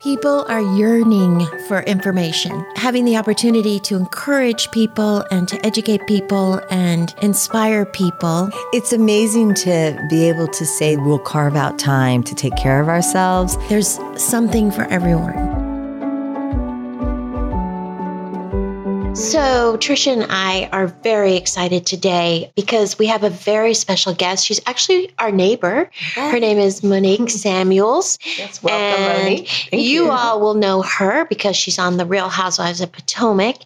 People are yearning for information. Having the opportunity to encourage people and to educate people and inspire people. It's amazing to be able to say we'll carve out time to take care of ourselves. There's something for everyone. So, Trisha and I are very excited today because we have a very special guest. She's actually our neighbor. Her name is Monique Samuels. Yes, welcome, and Monique. Thank you, you. all will know her because she's on the Real Housewives of Potomac.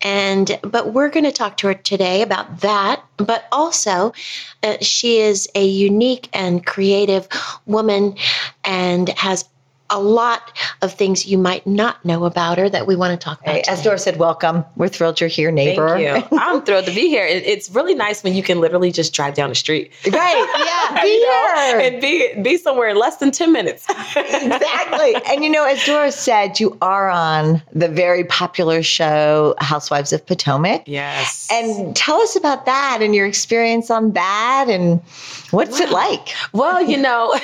And but we're going to talk to her today about that. But also, uh, she is a unique and creative woman, and has a lot of things you might not know about her that we want to talk about. Hey, as today. Dora said, welcome. We're thrilled you're here, neighbor. Thank you. I'm thrilled to be here. It- It's really nice when you can literally just drive down the street. right, yeah, be You know, here. and be be somewhere in less than 10 minutes. exactly. And you know, as Dora said, you are on the very popular show Housewives of Potomac. yes. And tell us about that and your experience on that and what's it like? well, you know,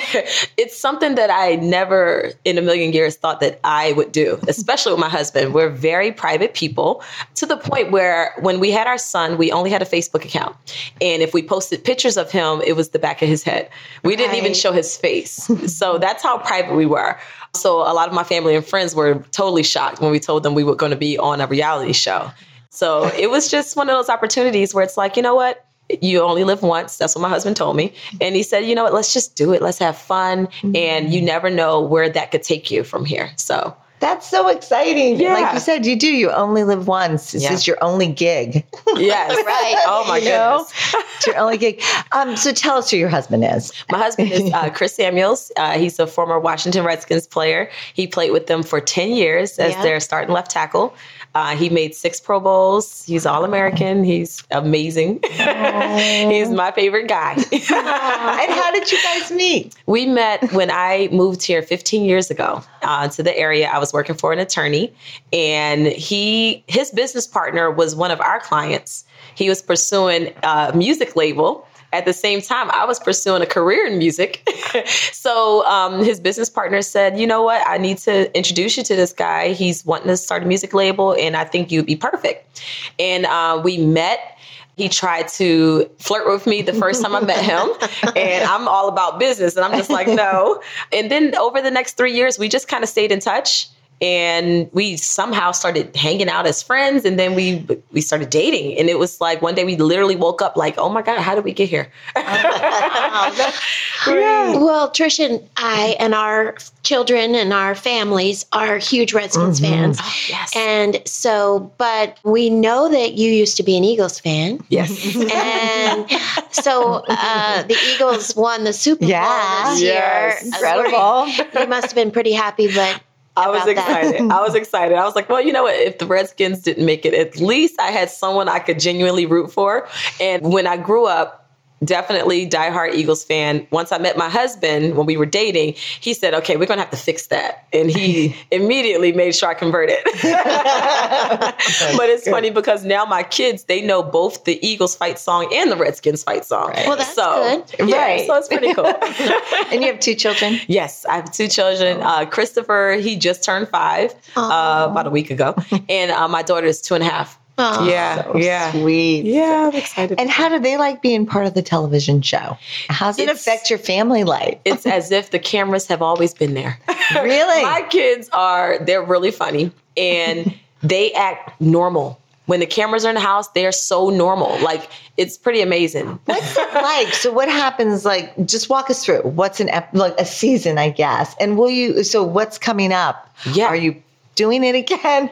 it's something that I never in a million years thought that I would do, especially with my husband. We're very private people to the point where when we had our son, we only had a Facebook account. And if we posted pictures of him, it was the back of his head. We didn't even show his face. so that's how private we were. So a lot of my family and friends were totally shocked when we told them we were going to be on a reality show. So it was just one of those opportunities where it's like, you know what? You only live once. That's what my husband told me. And he said, you know what? Let's just do it. Let's have fun. Mm-hmm. And you never know where that could take you from here. So That's so exciting. Yeah. Like you said, you do. You only live once. This Yeah. is your only gig. yes. Right. Oh my You goodness. It's your only gig. Um, so tell us who your husband is. My husband is uh, Chris Samuels. Uh, he's a former Washington Redskins player. He played with them for 10 years as Yeah. their starting left tackle. Uh, he made six Pro Bowls. He's All American. He's amazing. he's my favorite guy. and how did you guys meet? we met when I moved here 15 years ago uh, to the area. I was working for an attorney, and he his business partner was one of our clients. He was pursuing a music label. At the same time, I was pursuing a career in music. so um, his business partner said, "You know what? I need to introduce you to this guy. He's wanting to start a music label, and I think you'd be perfect." And uh, we met. He tried to flirt with me the first time I met him, and I'm all about business, and I'm just like, no. And then over the next three years, we just kind of stayed in touch, and we somehow started hanging out as friends, and then we we started dating, and it was like one day we literally woke up like, oh my god, how did we get here? Yeah. Well, Trisha and I and our children and our families are huge Redskins fans. yes. And so, but we know that you used to be an Eagles fan. Yes. And so uh, the Eagles won the Super Bowl Yeah. this Yes. year. Incredible. You must have been pretty happy, but I was excited. I was excited. I was like, well, you know what? If the Redskins didn't make it, at least I had someone I could genuinely root for. And when I grew up, definitely diehard Eagles fan. Once I met my husband when we were dating, he said, okay, we're going to have to fix that. And he immediately made sure I converted. but it's funny because now my kids, they know both the Eagles fight song and the Redskins fight song. Well, that's so, good. Yeah, Right. So it's pretty cool. and you have two children? Yes, I have two children. Uh, Christopher, he just turned five uh, about a week ago, and uh, my daughter is two and a half. Aw. yeah, So yeah, Sweet. yeah. I'm excited. And how do they like being part of the television show? How does it It's- affect your family life? it's as if the cameras have always been there. Really? my kids are they're really funny and they act normal. When the cameras are in the house, they're so normal. Like it's pretty amazing. What's it like? So what happens? Like, just walk us through. What's an ep- like a season, I guess. And will you? So what's coming up? Yeah. Are you doing it again?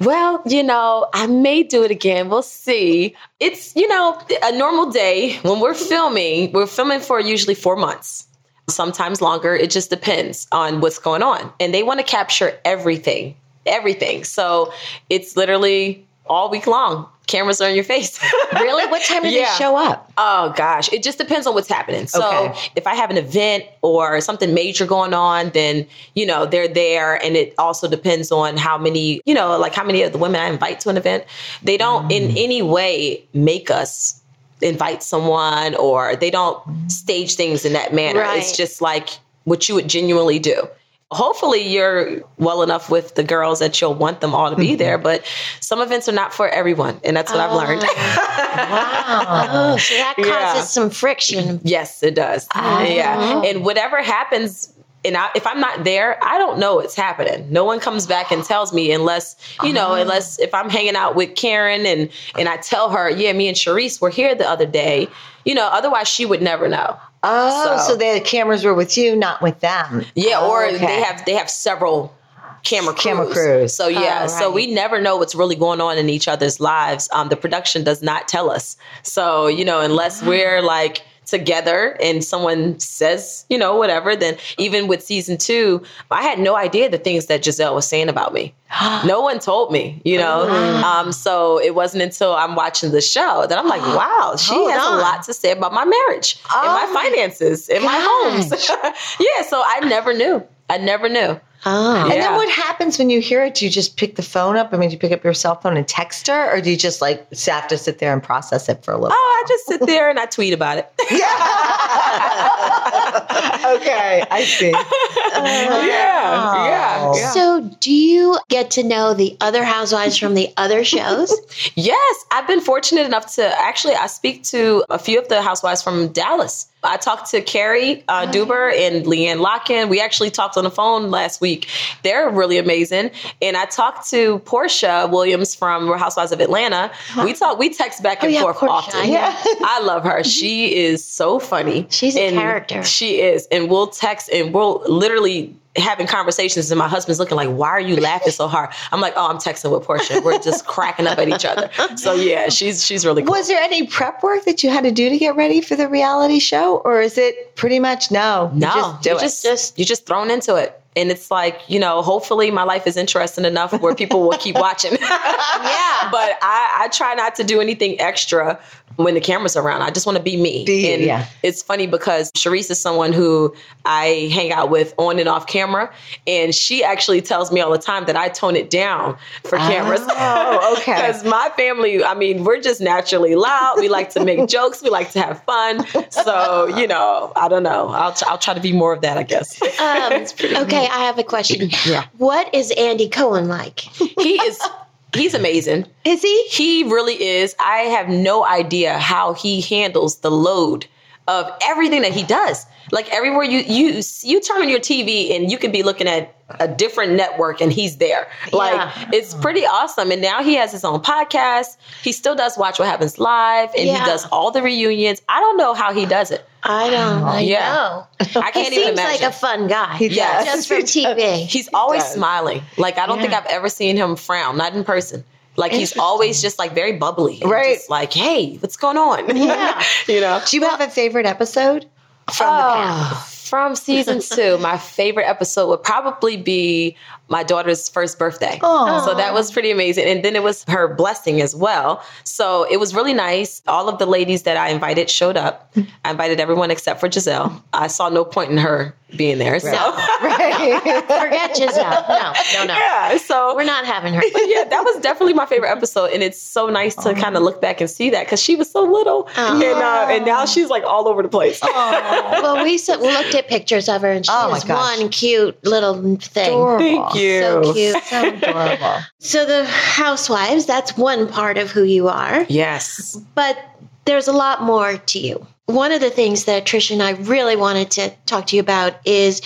Well, you know, I may do it again. We'll see. It's, you know, a normal day when we're filming, we're filming for usually four months, sometimes longer. It just depends on what's going on. And they want to capture everything, everything. So it's literally all week long. Cameras are in your face. Really? What time do Yeah. they show up? Oh gosh, it just depends on what's happening. So Okay. if I have an event or something major going on, then you know they're there, and it also depends on how many, you know, like how many of the women I invite to an event. They don't in mm. any way make us invite someone, or they don't stage things in that manner. It's just like what you would genuinely do. Hopefully you're well enough with the girls that you'll want them all to be mm-hmm. there. But some events are not for everyone. And that's what I've oh, learned. Oh, so that causes Yeah. some friction. yes, it does. Oh. Yeah. And whatever happens, and I, if I'm not there, I don't know it's happening. No one comes back and tells me unless, you know, unless if I'm hanging out with Karen and and I tell her, yeah, me and Charrisse were here the other day, you know, otherwise she would never know. Oh, so, So- the cameras were with you, not with them. Yeah, or Okay. they have they have several camera crews. Camera crews. So yeah, Oh, so we never know what's really going on in each other's lives. Um, the production does not tell us. So you know, unless we're like together and someone says you know whatever, then even with season two, I had no idea the things that Gizelle was saying about me. no one told me, you know. Um, so it wasn't until I'm watching the show that I'm like, wow, she Hold has on. a lot to say about my marriage and my Oh my finances and my homes. yeah, so I never knew. I never knew. Oh. And then what happens when you hear it? Do you just pick the phone up? I mean, do you pick up your cell phone and text her, or do you just like have to sit there and process it for a little? Oh, I just sit there and I tweet about it. yeah. okay, I see. Uh, yeah, yeah, yeah. So, do you get to know the other housewives from the other shows? Yes, I've been fortunate enough to actually I speak to a few of the housewives from Dallas. I talked to Cary uh, Deuber and LeeAnne Locken. We actually talked on the phone last week. They're really amazing. And I talked to Porsha Williams from Real Housewives of Atlanta. We talk, we text back and yeah, forth Porsha, often. Yeah. I love her. She is so funny. She's a And character. She is. And we'll text and we'll literally having conversations and my husband's looking like, why are you laughing so hard? I'm like, oh, I'm texting with Porsha. We're just cracking up at each other. So yeah, she's she's really cool. Was there any prep work that you had to do to get ready for the reality show, or is it pretty much no? you no, just do you're it. just, just you're just thrown into it. And it's like, you know, hopefully my life is interesting enough where people will keep watching. Yeah. But I, I try not to do anything extra when the camera's around. I just want to be me. Be you, and yeah. it's funny because Charrisse is someone who I hang out with on and off camera. And she actually tells me all the time that I tone it down for cameras. Oh, okay. Because my family, I mean, we're just naturally loud. We like to make jokes. We like to have fun. So, you know, I don't know. I'll, I'll try to be more of that, I guess. Um, okay, I have a question. Yeah. What is Andy Cohen like? He is, he's amazing. Is he? He really is. I have no idea how he handles the load of everything that he does. Like everywhere you you you turn on your TV and you could be looking at a different network and he's there. Like Yeah. it's pretty awesome. And now he has his own podcast. He still does Watch What Happens Live and Yeah. he does all the reunions. I don't know how he does it. I don't I Yeah. know. I can't he even seems like a fun guy. He does. Just for TV. He's always does. smiling. Like I don't think I've ever seen him frown, not in person. Like he's always just like very bubbly. Right. Just like, hey, what's going on? Yeah. you know? Do you have a favorite episode from the ah, past? Oh, From season two, my favorite episode would probably be my daughter's first birthday. Oh. So that was pretty amazing. And then it was her blessing as well. So it was really nice. All of the ladies that I invited showed up. I invited everyone except for Gizelle. I saw no point in her being there. So Right. Forget Gizelle. No, no, no. yeah. So We're not having her. but yeah, that was definitely my favorite episode, and it's so nice to kind of look back and see that because she was so little, and uh, and now she's like all over the place. Well, we s- looked at pictures of her, and she Oh my is gosh. one cute little thing. Adorable. Thank you. So cute. So adorable. So the housewives, that's one part of who you are, Yes. but there's a lot more to you. One of the things that Trish and I really wanted to talk to you about is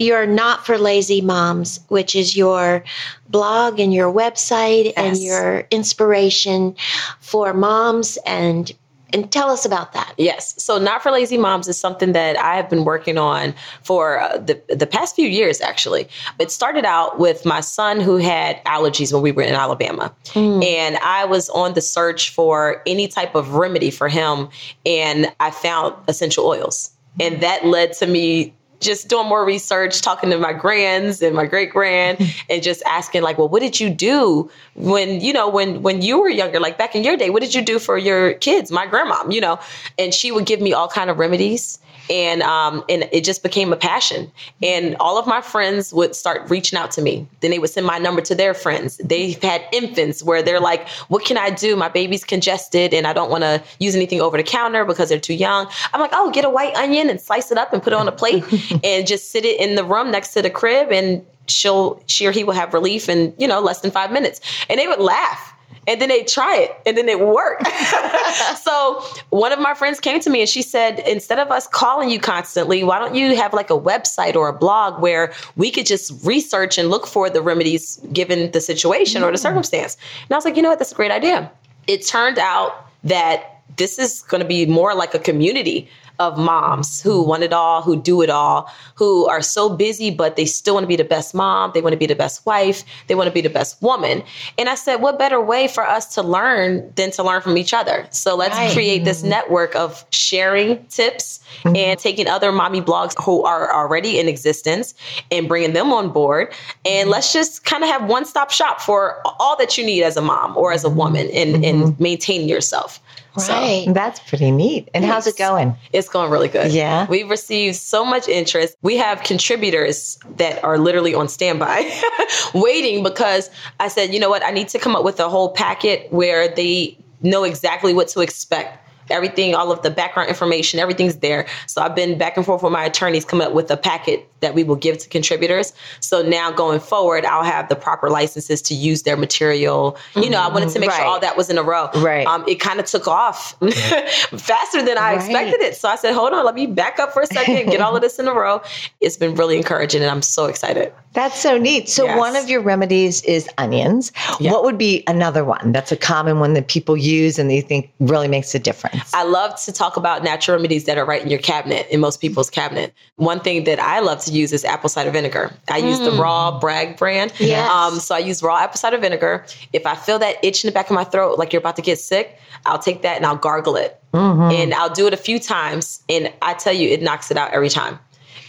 your Not for Lazy Moms, which is your blog and your website and your inspiration for moms and and tell us about that. Yes. So, Not for Lazy Moms is something that I have been working on for uh, the, the past few years, actually. It started out with my son who had allergies when we were in Alabama. And I was on the search for any type of remedy for him. And I found essential oils. And that led to me just doing more research, talking to my grands and my great grand, and just asking like, well, what did you do when you know when when you were younger, like back in your day? What did you do for your kids? My grandmom, you know, and she would give me all kind of remedies. And um, and it just became a passion. And all of my friends would start reaching out to me. Then they would send my number to their friends. They've had infants where they're like, "What can I do? My baby's congested, and I don't want to use anything over the counter because they're too young." I'm like, "Oh, get a white onion and slice it up and put it on a plate, and just sit it in the room next to the crib, and she'll she or he will have relief in you know less than five minutes." And they would laugh and then they try it and then it would work. so one of my friends came to me and she said, instead of us calling you constantly, why don't you have like a website or a blog where we could just research and look for the remedies given the situation or the mm. circumstance? And I was like, you know what, that's a great idea. It turned out that this is going to be more like a community of moms who want it all, who do it all, who are so busy, but they still want to be the best mom. They want to be the best wife. They want to be the best woman. And I said, what better way for us to learn than to learn from each other? So let's right. create this network of sharing tips mm-hmm. and taking other mommy blogs who are already in existence and bringing them on board. And mm-hmm. let's just kind of have one stop shop for all that you need as a mom or as a woman and, mm-hmm. and maintain yourself. Right. So, That's pretty neat. And how's it going? It's going really good. Yeah. We've received so much interest. We have contributors that are literally on standby waiting because I said, you know what? I need to come up with a whole packet where they know exactly what to expect everything, all of the background information, everything's there. So I've been back and forth with my attorneys, coming up with a packet that we will give to contributors. So now going forward, I'll have the proper licenses to use their material. You mm-hmm. know, I wanted to make right. sure all that was in a row. Right. Um, it kind of took off faster than I right. expected it. So I said, hold on, let me back up for a second, get all of this in a row. It's been really encouraging, and I'm so excited. That's so neat. So yes. one of your remedies is onions. Yeah. What would be another one that's a common one that people use and they think really makes a difference? I love to talk about natural remedies that are right in your cabinet, in most people's cabinet. One thing that I love to use is apple cider vinegar. I mm. use the mm. raw Bragg brand. Yes. Um, so I use raw apple cider vinegar. If I feel that itch in the back of my throat, like you're about to get sick, I'll take that and I'll gargle it. Mm-hmm. And I'll do it a few times. And I tell you, it knocks it out every time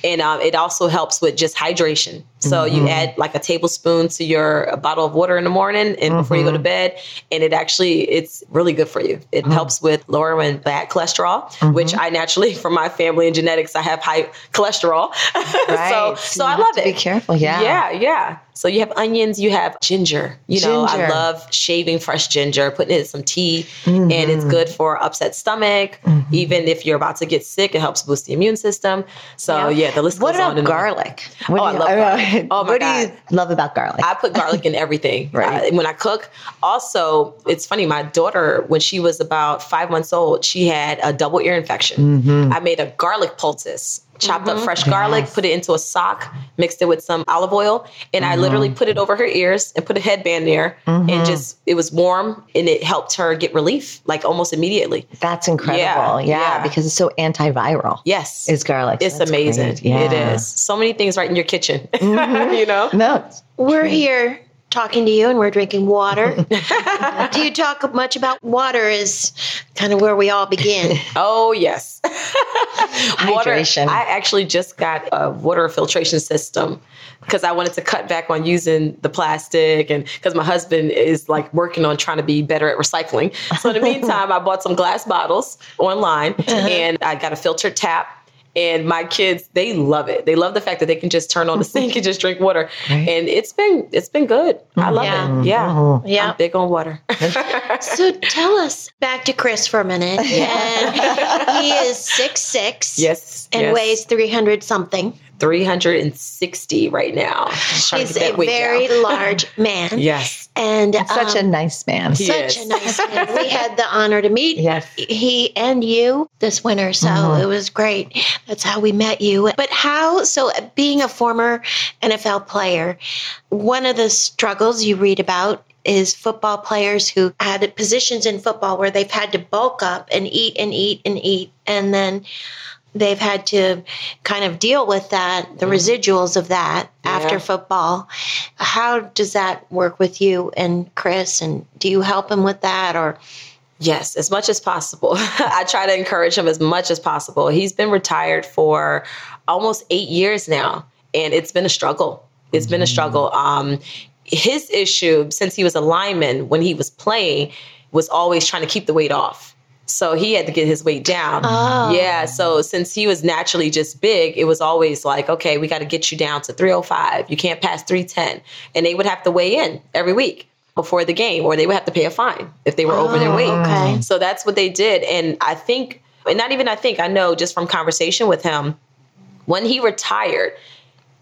and um, it also helps with just hydration. So mm-hmm. you add like a tablespoon to your bottle of water in the morning and mm-hmm. before you go to mm-hmm. bed, and it actually it's really good for you. It mm-hmm. helps with lowering bad cholesterol, mm-hmm. which I naturally from my family and genetics I have high cholesterol. Right. so so you I love it. Be careful, yeah, yeah, yeah. So you have onions, you have ginger. You know, ginger. I love shaving fresh ginger, putting it in some tea, mm-hmm. and it's good for upset stomach. Mm-hmm. Even if you're about to get sick, it helps boost the immune system. So yeah, yeah the list what goes on. What about garlic? What oh, I love garlic. Oh what do you love about garlic? I put garlic in everything. right. Uh, when I cook, also, it's funny. My daughter, when she was about five months old, she had a double ear infection. Mm-hmm. I made a garlic poultice chopped mm-hmm. up fresh garlic, yes. put it into a sock, mixed it with some olive oil, and mm-hmm. I literally mm-hmm. put it over her ears and put a headband there, mm-hmm. and just it was warm and it helped her get relief like almost immediately. That's incredible. Yeah, yeah, yeah. because it's so antiviral. Yes, it's garlic. It's That's amazing. Great. Yeah, it is. So many things right in your kitchen. Mm-hmm. you know. No, we're here talking to you and we're drinking water. Do you talk much about water is kind of where we all begin. oh, yes. Hydration. Water, I actually just got a water filtration system because I wanted to cut back on using the plastic and because my husband is like working on trying to be better at recycling. So in the meantime, I bought some glass bottles online uh-huh. and I got a filtered tap and my kids they love it. They love the fact that they can just turn on the sink and just drink water. Right. and it's been it's been good. I love yeah. it. Yeah. Mm-hmm. yeah. I'm big on water. So tell us back to chris for a minute. And he is six six yes. and yes. weighs 300 something 360 right now. He's a very large man. yes. And, and such um, a nice man. He such is. a nice man. We had the honor to meet yes. he and you this winter. So mm-hmm. it was great. That's how we met you. But how, so being a former NFL player, one of the struggles you read about is football players who had positions in football where they've had to bulk up and eat and eat and eat. And then they've had to kind of deal with that, the mm. residuals of that yeah. after football. How does that work with you and Chris? And do you help him with that or? Yes, as much as possible. I try to encourage him as much as possible. He's been retired for almost eight years now, and it's been a struggle. It's mm-hmm. been a mm-hmm. struggle. Um, his issue, since he was a lineman when he was playing, was always trying to keep the weight off So he had to get his weight down. Oh. Yeah. So since he was naturally just big, it was always like, okay, we got to get you down to 305. You can't pass 310. And they would have to weigh in every week before the game, or they would have to pay a fine if they were oh, over their oh, weight. Okay. So that's what they did. And I think, and not even I think, I know just from conversation with him, when he retired,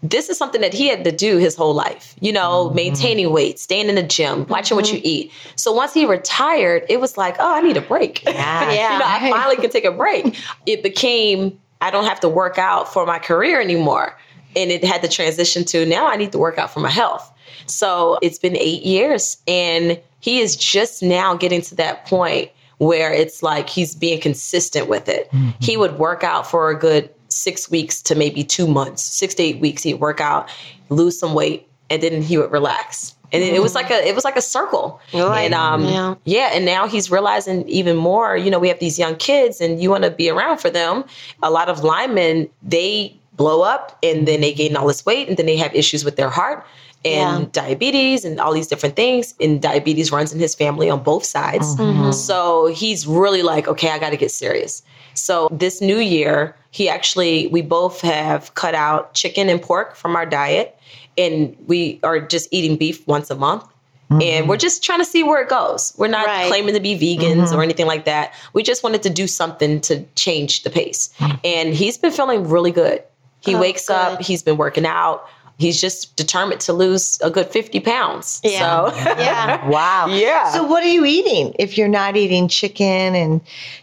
this is something that he had to do his whole life, you know, mm-hmm. maintaining weight, staying in the gym, watching mm-hmm. what you eat. So once he retired, it was like, oh, I need a break. Yeah. yeah. you know, I finally can take a break. It became, I don't have to work out for my career anymore. And it had to transition to now I need to work out for my health. So it's been eight years and he is just now getting to that point where it's like he's being consistent with it. Mm-hmm. He would work out for a good six weeks to maybe two months, six to eight weeks. He'd work out, lose some weight, and then he would relax. And mm-hmm. it was like a it was like a circle. Right. And um yeah. yeah, and now he's realizing even more, you know, we have these young kids and you want to be around for them. A lot of linemen, they blow up and then they gain all this weight and then they have issues with their heart and yeah. diabetes and all these different things. And diabetes runs in his family on both sides. Mm-hmm. So he's really like, okay, I got to get serious. So this new year, he actually, we both have cut out chicken and pork from our diet. And we are just eating beef once a month. Mm-hmm. And we're just trying to see where it goes. We're not right. claiming to be vegans mm-hmm. or anything like that. We just wanted to do something to change the pace. Mm-hmm. And he's been feeling really good. He oh, wakes good. up, he's been working out he's just determined to lose a good 50 pounds. Yeah. So. yeah. wow. Yeah. So what are you eating if you're not eating chicken and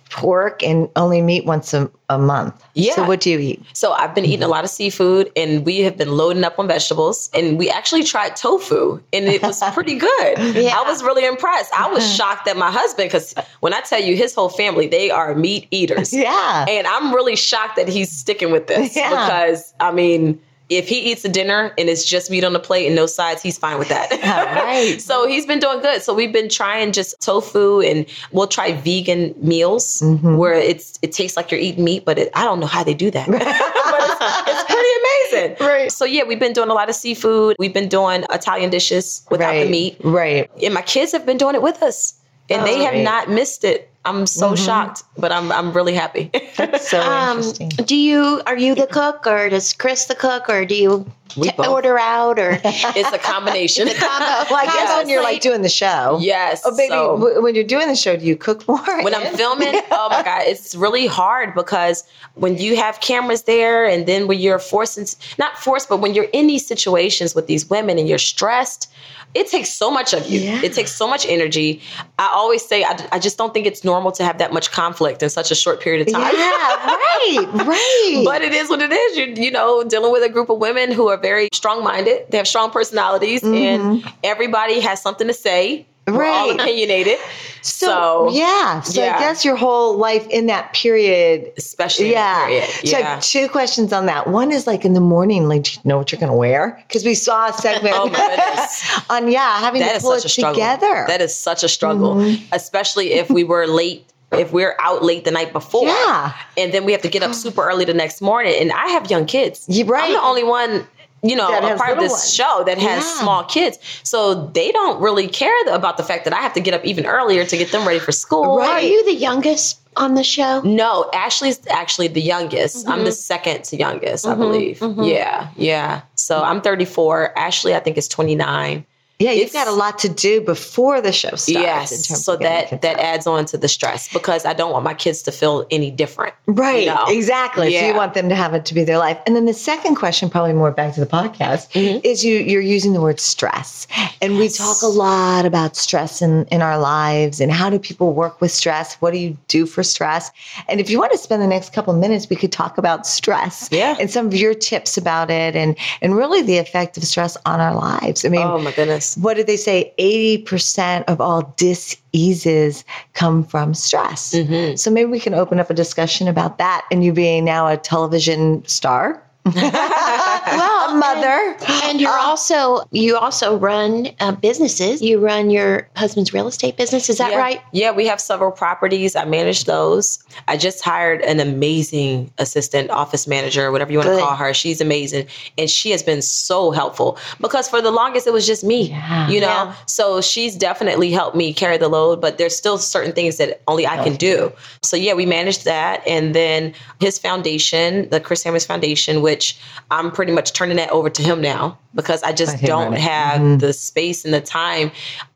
pork and only meat once a, a month? Yeah. So what do you eat? So I've been eating a lot of seafood and we have been loading up on vegetables and we actually tried tofu and it was pretty good. yeah. I was really impressed. I was uh-huh. shocked that my husband because when I tell you his whole family, they are meat eaters. Yeah. And I'm really shocked that he's sticking with this yeah. because I mean, if he eats a dinner and it's just meat on the plate and no sides, he's fine with that. right. so he's been doing good. So we've been trying just tofu and we'll try vegan meals mm-hmm. where it's it tastes like you're eating meat, but it, I don't know how they do that. but it's, it's, pretty amazing. Right. So yeah, we've been doing a lot of seafood. We've been doing Italian dishes without right. the meat. Right. And my kids have been doing it with us. And oh, they have right. not missed it. I'm so mm-hmm. shocked, but I'm I'm really happy. That's so um, interesting. Do you are you the cook or does Chris the cook or do you t- order out or it's a combination? it's a combo. Well, I guess when you're like doing the show. Yes. Oh, baby, so, when you're doing the show, do you cook more? When I'm filming, oh my god, it's really hard because when you have cameras there, and then when you're forcing, not forced, but when you're in these situations with these women and you're stressed, it takes so much of you. Yeah. It takes so much energy. I always say, I, I, just don't think it's normal to have that much conflict in such a short period of time. Yeah, right, right. but it is what it is. You're, you know, dealing with a group of women who are very strong minded, they have strong personalities, mm-hmm. and everybody has something to say we're right. opinionated. So, so, yeah. So yeah. I guess your whole life in that period, especially yeah. Period. yeah. So two questions on that. One is like in the morning, like do you know what you're going to wear? Because we saw a segment oh on yeah having that to pull it together. That is such a struggle, mm-hmm. especially if we were late if we're out late the night before. Yeah. And then we have to get up super early the next morning. And I have young kids. you right. I'm the only one you know, a part of this ones. show that has yeah. small kids. So they don't really care about the fact that I have to get up even earlier to get them ready for school. Right. Are you the youngest on the show? No, Ashley's actually the youngest. Mm-hmm. I'm the second to youngest, mm-hmm. I believe. Mm-hmm. Yeah, yeah. So I'm 34. Ashley, I think, is 29. Yeah, you've got a lot to do before the show starts. Yes, so that that adds on to the stress because I don't want my kids to feel any different. Right, you know? exactly. Yeah. So you want them to have it to be their life. And then the second question, probably more back to the podcast, mm-hmm. is you you're using the word stress, and yes. we talk a lot about stress in in our lives and how do people work with stress? What do you do for stress? And if you want to spend the next couple of minutes, we could talk about stress, yeah, and some of your tips about it, and and really the effect of stress on our lives. I mean, oh my goodness what did they say? 80% of all diseases come from stress. Mm-hmm. So maybe we can open up a discussion about that and you being now a television star. well, a mother. And, and you're uh, also you also run uh, businesses. You run your husband's real estate business. Is that yeah. right? Yeah, we have several properties. I manage those. I just hired an amazing assistant, office manager, whatever you want Good. to call her. She's amazing, and she has been so helpful because for the longest it was just me. Yeah. You know, yeah. so she's definitely helped me carry the load. But there's still certain things that only I can do. So yeah, we managed that, and then his foundation, the Chris Hammers Foundation, which I'm pretty much turning that over to him now because I just don't have mm-hmm. the space and the time.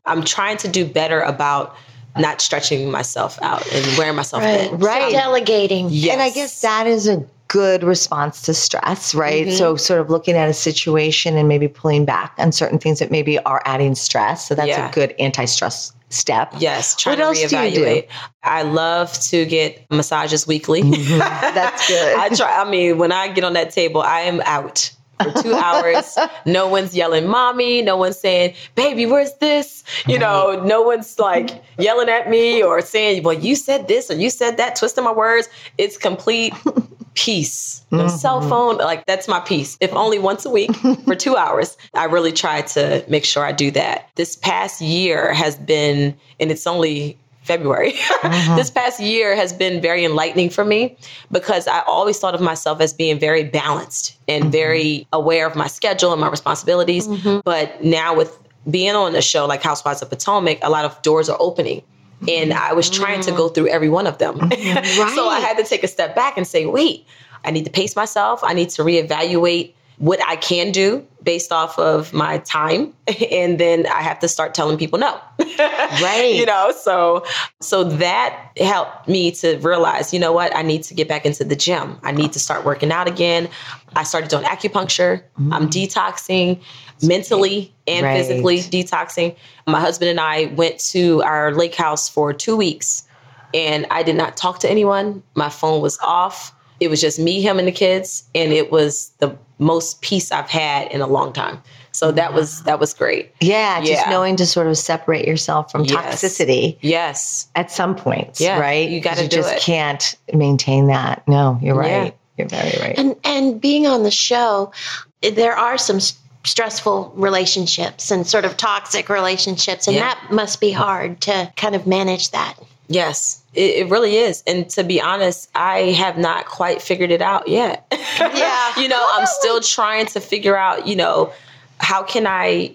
I'm trying to do better about not stretching myself out and wearing myself right. thin. Right. So, delegating. Yes. And I guess that is a good response to stress, right? Mm-hmm. So, sort of looking at a situation and maybe pulling back on certain things that maybe are adding stress. So, that's yeah. a good anti stress step. Yes, trying what to reevaluate. I love to get massages weekly. Mm-hmm. That's good. I try. I mean, when I get on that table, I am out for two hours. no one's yelling, mommy. No one's saying, baby, where's this? You know, no one's like yelling at me or saying, well, you said this or you said that, twisting my words. It's complete peace. No mm-hmm. cell phone, like that's my peace. If only once a week for two hours, I really try to make sure I do that. This past year has been, and it's only February. Uh-huh. this past year has been very enlightening for me because I always thought of myself as being very balanced and mm-hmm. very aware of my schedule and my responsibilities. Mm-hmm. But now with being on a show like Housewives of Potomac, a lot of doors are opening. And I was trying to go through every one of them. Mm-hmm. Right. so I had to take a step back and say, wait, I need to pace myself. I need to reevaluate what I can do based off of my time and then I have to start telling people no. right. You know, so so that helped me to realize, you know what, I need to get back into the gym. I need to start working out again. I started doing acupuncture. Mm-hmm. I'm detoxing mentally and right. physically detoxing. My husband and I went to our lake house for 2 weeks and I did not talk to anyone. My phone was off it was just me, him, and the kids, and it was the most peace I've had in a long time. So that was that was great. Yeah, just knowing to sort of separate yourself from yes. toxicity. Yes. At some points, yeah. right? You got to just it. can't maintain that. No, you're right. Yeah. You're very right. And and being on the show, there are some stressful relationships and sort of toxic relationships and yeah. that must be hard to kind of manage that. Yes, it, it, really is. And to be honest, I have not quite figured it out yet. Yeah. you know, I'm still trying to figure out, you know, how can I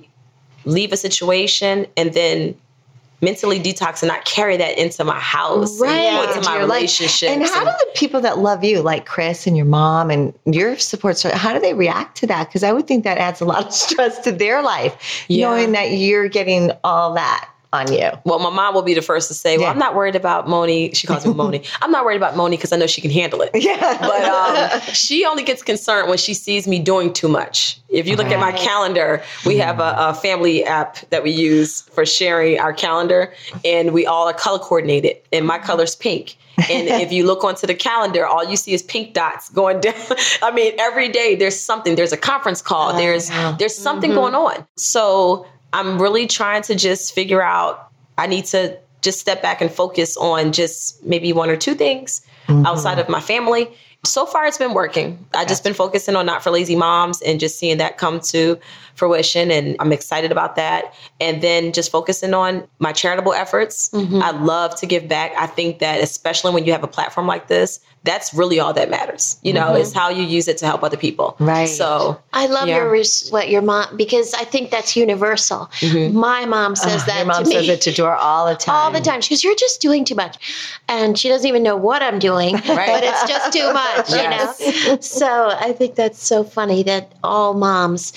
leave a situation and then mentally detox and not carry that into my house right and into my relationship and how and, do the people that love you like chris and your mom and your support how do they react to that because i would think that adds a lot of stress to their life yeah. knowing that you're getting all that on you. Well, my mom will be the first to say, "Well, yeah. I'm not worried about Moni." She calls me Moni. I'm not worried about Moni because I know she can handle it. Yeah, but um, she only gets concerned when she sees me doing too much. If you look right. at my calendar, we have a, a, family app that we use for sharing our calendar, and we all are color coordinated. And my color's pink. and if you look onto the calendar, all you see is pink dots going down. I mean, every day there's something. There's a conference call. Oh, there's there's something mm-hmm. going on. So I'm really trying to just figure out, I need to just step back and focus on just maybe one or two things mm-hmm. outside of my family. So far, it's been working. I just been focusing on Not for Lazy Moms and just seeing that come to fruition. And I'm excited about that. And then just focusing on my charitable efforts. Mm-hmm. I love to give back. I think that, especially when you have a platform like this, that's really all that matters. You know, mm-hmm. is how you use it to help other people. Right. So I love yeah. your what your mom because I think that's universal. Mm-hmm. My mom says that. Your mom to says me. it to Dora all the time. All the time. She goes, "You're just doing too much," and she doesn't even know what I'm doing, right. but it's just too much. yes. You know. So I think that's so funny that all moms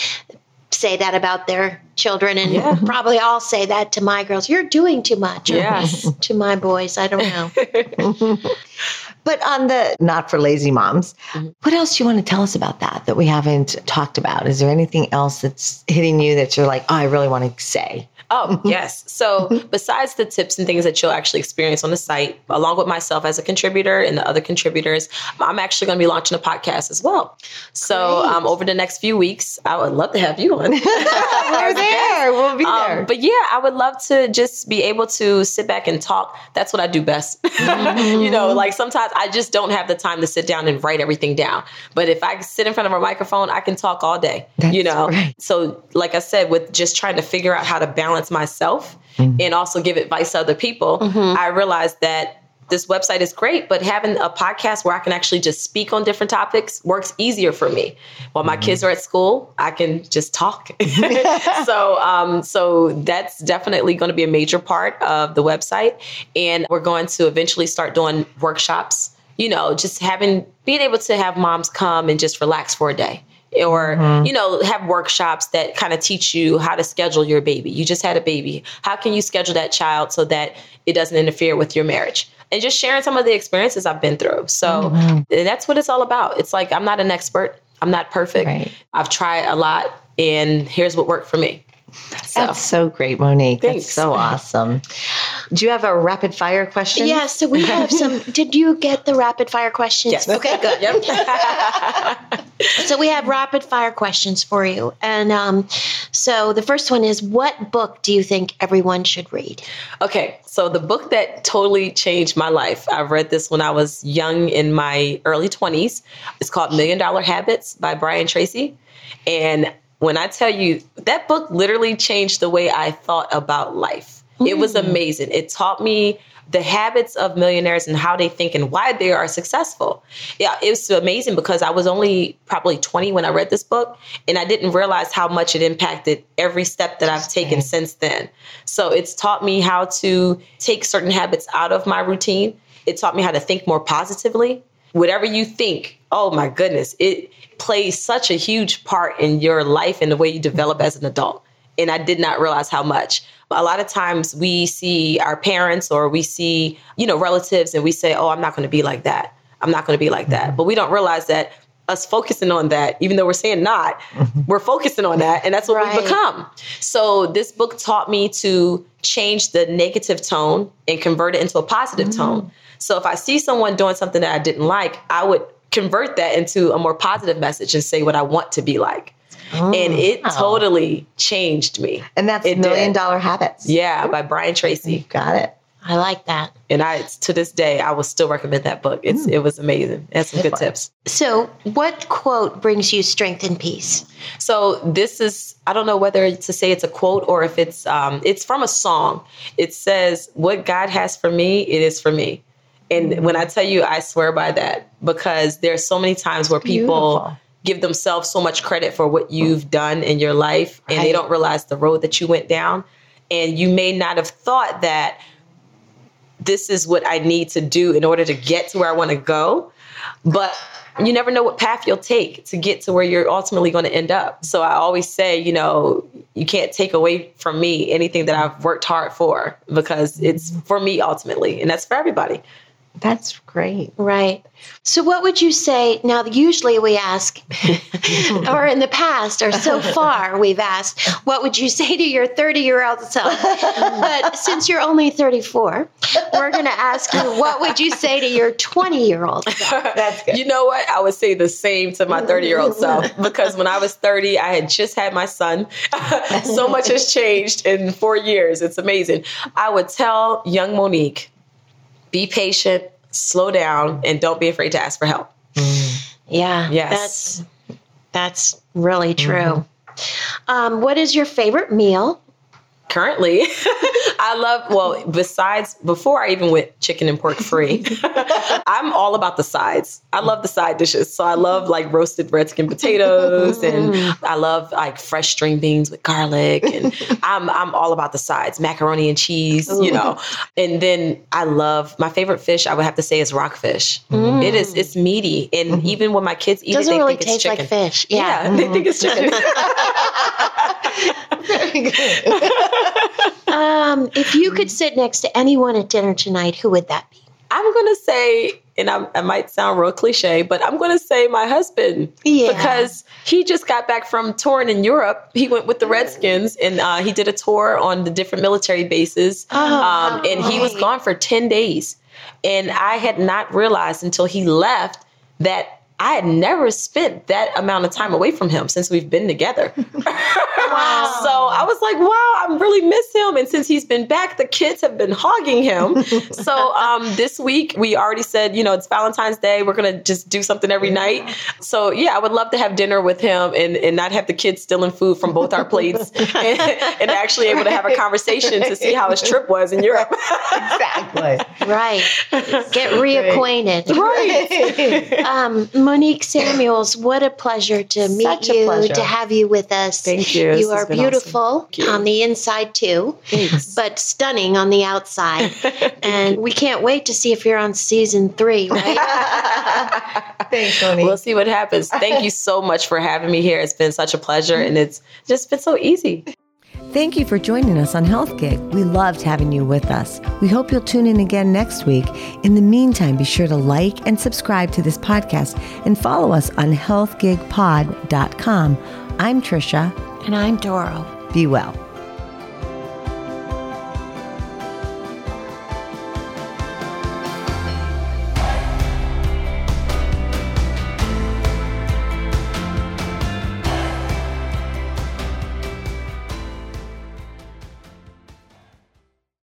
say that about their children and yeah. probably all say that to my girls you're doing too much yes to my boys i don't know but on the not for lazy moms mm-hmm. what else do you want to tell us about that that we haven't talked about is there anything else that's hitting you that you're like oh i really want to say Oh, yes. So, besides the tips and things that you'll actually experience on the site, along with myself as a contributor and the other contributors, I'm actually going to be launching a podcast as well. So, um, over the next few weeks, I would love to have you on. We're there. We'll be um, there. but yeah, I would love to just be able to sit back and talk. That's what I do best. Mm-hmm. you know, like sometimes I just don't have the time to sit down and write everything down. But if I sit in front of a microphone, I can talk all day. That's you know, right. so like I said, with just trying to figure out how to balance myself mm-hmm. and also give advice to other people, mm-hmm. I realized that this website is great, but having a podcast where I can actually just speak on different topics works easier for me. While my mm-hmm. kids are at school, I can just talk. so, um, so that's definitely going to be a major part of the website, and we're going to eventually start doing workshops. You know, just having being able to have moms come and just relax for a day or mm-hmm. you know have workshops that kind of teach you how to schedule your baby you just had a baby how can you schedule that child so that it doesn't interfere with your marriage and just sharing some of the experiences I've been through. So mm-hmm. that's what it's all about. It's like I'm not an expert. I'm not perfect. Right. I've tried a lot and here's what worked for me. So. That's so great, Monique. Thanks. That's so awesome. Do you have a rapid fire question? Yes. Yeah, so we have some. did you get the rapid fire questions? Yes. Okay, good. Yep. so we have rapid fire questions for you. And um, so the first one is what book do you think everyone should read? Okay. So the book that totally changed my life, I read this when I was young in my early 20s. It's called Million Dollar Habits by Brian Tracy. And when I tell you that book literally changed the way I thought about life. Mm. It was mm. amazing. It taught me the habits of millionaires and how they think and why they are successful. Yeah, it was amazing because I was only probably 20 when I read this book and I didn't realize how much it impacted every step that I've taken since then. So it's taught me how to take certain habits out of my routine. It taught me how to think more positively. Whatever you think, oh my goodness, it plays such a huge part in your life and the way you develop as an adult. And I did not realize how much. A lot of times we see our parents or we see, you know, relatives and we say, oh, I'm not going to be like that. I'm not going to be like that. But we don't realize that us focusing on that, even though we're saying not, we're focusing on that, and that's what right. we become. So this book taught me to change the negative tone and convert it into a positive mm-hmm. tone. So if I see someone doing something that I didn't like, I would convert that into a more positive message and say what I want to be like. Oh, and it wow. totally changed me. And that's it Million did. Dollar Habits. Yeah, by Brian Tracy. You got it. I like that. And I to this day I will still recommend that book. It's mm. it was amazing. It has some good, good tips. So, what quote brings you strength and peace? So, this is I don't know whether to say it's a quote or if it's um it's from a song. It says, "What God has for me, it is for me." And mm-hmm. when I tell you, I swear by that because there's so many times where people Beautiful. give themselves so much credit for what you've done in your life and right. they don't realize the road that you went down. And you may not have thought that this is what I need to do in order to get to where I want to go. But you never know what path you'll take to get to where you're ultimately going to end up. So I always say, you know, you can't take away from me anything that I've worked hard for because it's mm-hmm. for me ultimately, and that's for everybody. That's great. Right. So, what would you say? Now, usually we ask, or in the past, or so far we've asked, what would you say to your 30 year old self? but since you're only 34, we're going to ask you, what would you say to your 20 year old self? That's good. You know what? I would say the same to my 30 year old self because when I was 30, I had just had my son. so much has changed in four years. It's amazing. I would tell young Monique, be patient, slow down, and don't be afraid to ask for help. Mm. Yeah. Yes. That's that's really true. Mm-hmm. Um, what is your favorite meal? Currently. I love well besides before i even went chicken and pork free i'm all about the sides. I love the side dishes. So i love like roasted red skin potatoes and i love like fresh string beans with garlic and i'm i'm all about the sides macaroni and cheese you know. And then i love my favorite fish i would have to say is rockfish. Mm. it is it's meaty and mm-hmm. even when my kids eat Doesn't it they really think taste it's chicken. like fish. Yeah, yeah mm-hmm. they think it's chicken. Very good um, if you could sit next to anyone at dinner tonight, who would that be? I'm going to say, and I, I, might sound real cliche, but I'm going to say my husband. Yeah. Because he just got back from touring in Europe. He went with the Redskins and uh, he did a tour on the different military bases. Oh, um, and he was gone for 10 days. And I had not realized until he left that I had never spent that amount of time away from him since we've been together. wow. So I was like, wow, I really miss him. And since he's been back, the kids have been hogging him. so um, this week, we already said, you know, it's Valentine's Day. We're going to just do something every night. So yeah, I would love to have dinner with him and, and not have the kids stealing food from both our plates and, and actually able to have a conversation to see how his trip was in Europe. exactly. Right. Get reacquainted. Right. Um, Monique Samuels, what a pleasure to Such meet you, pleasure. to have you with us. Thank you. You This are beautiful awesome. You. on the inside too, Thanks. but stunning on the outside. and we can't wait to see if you're on season three, right? Thanks, Monique. We'll see what happens. Thank you so much for having me here. It's been such a pleasure and it's just been so easy. Thank you for joining us on Health Gig. We loved having you with us. We hope you'll tune in again next week. In the meantime, be sure to like and subscribe to this podcast and follow us on healthgigpod.com. I'm Trisha. and I'm Doro. Be well.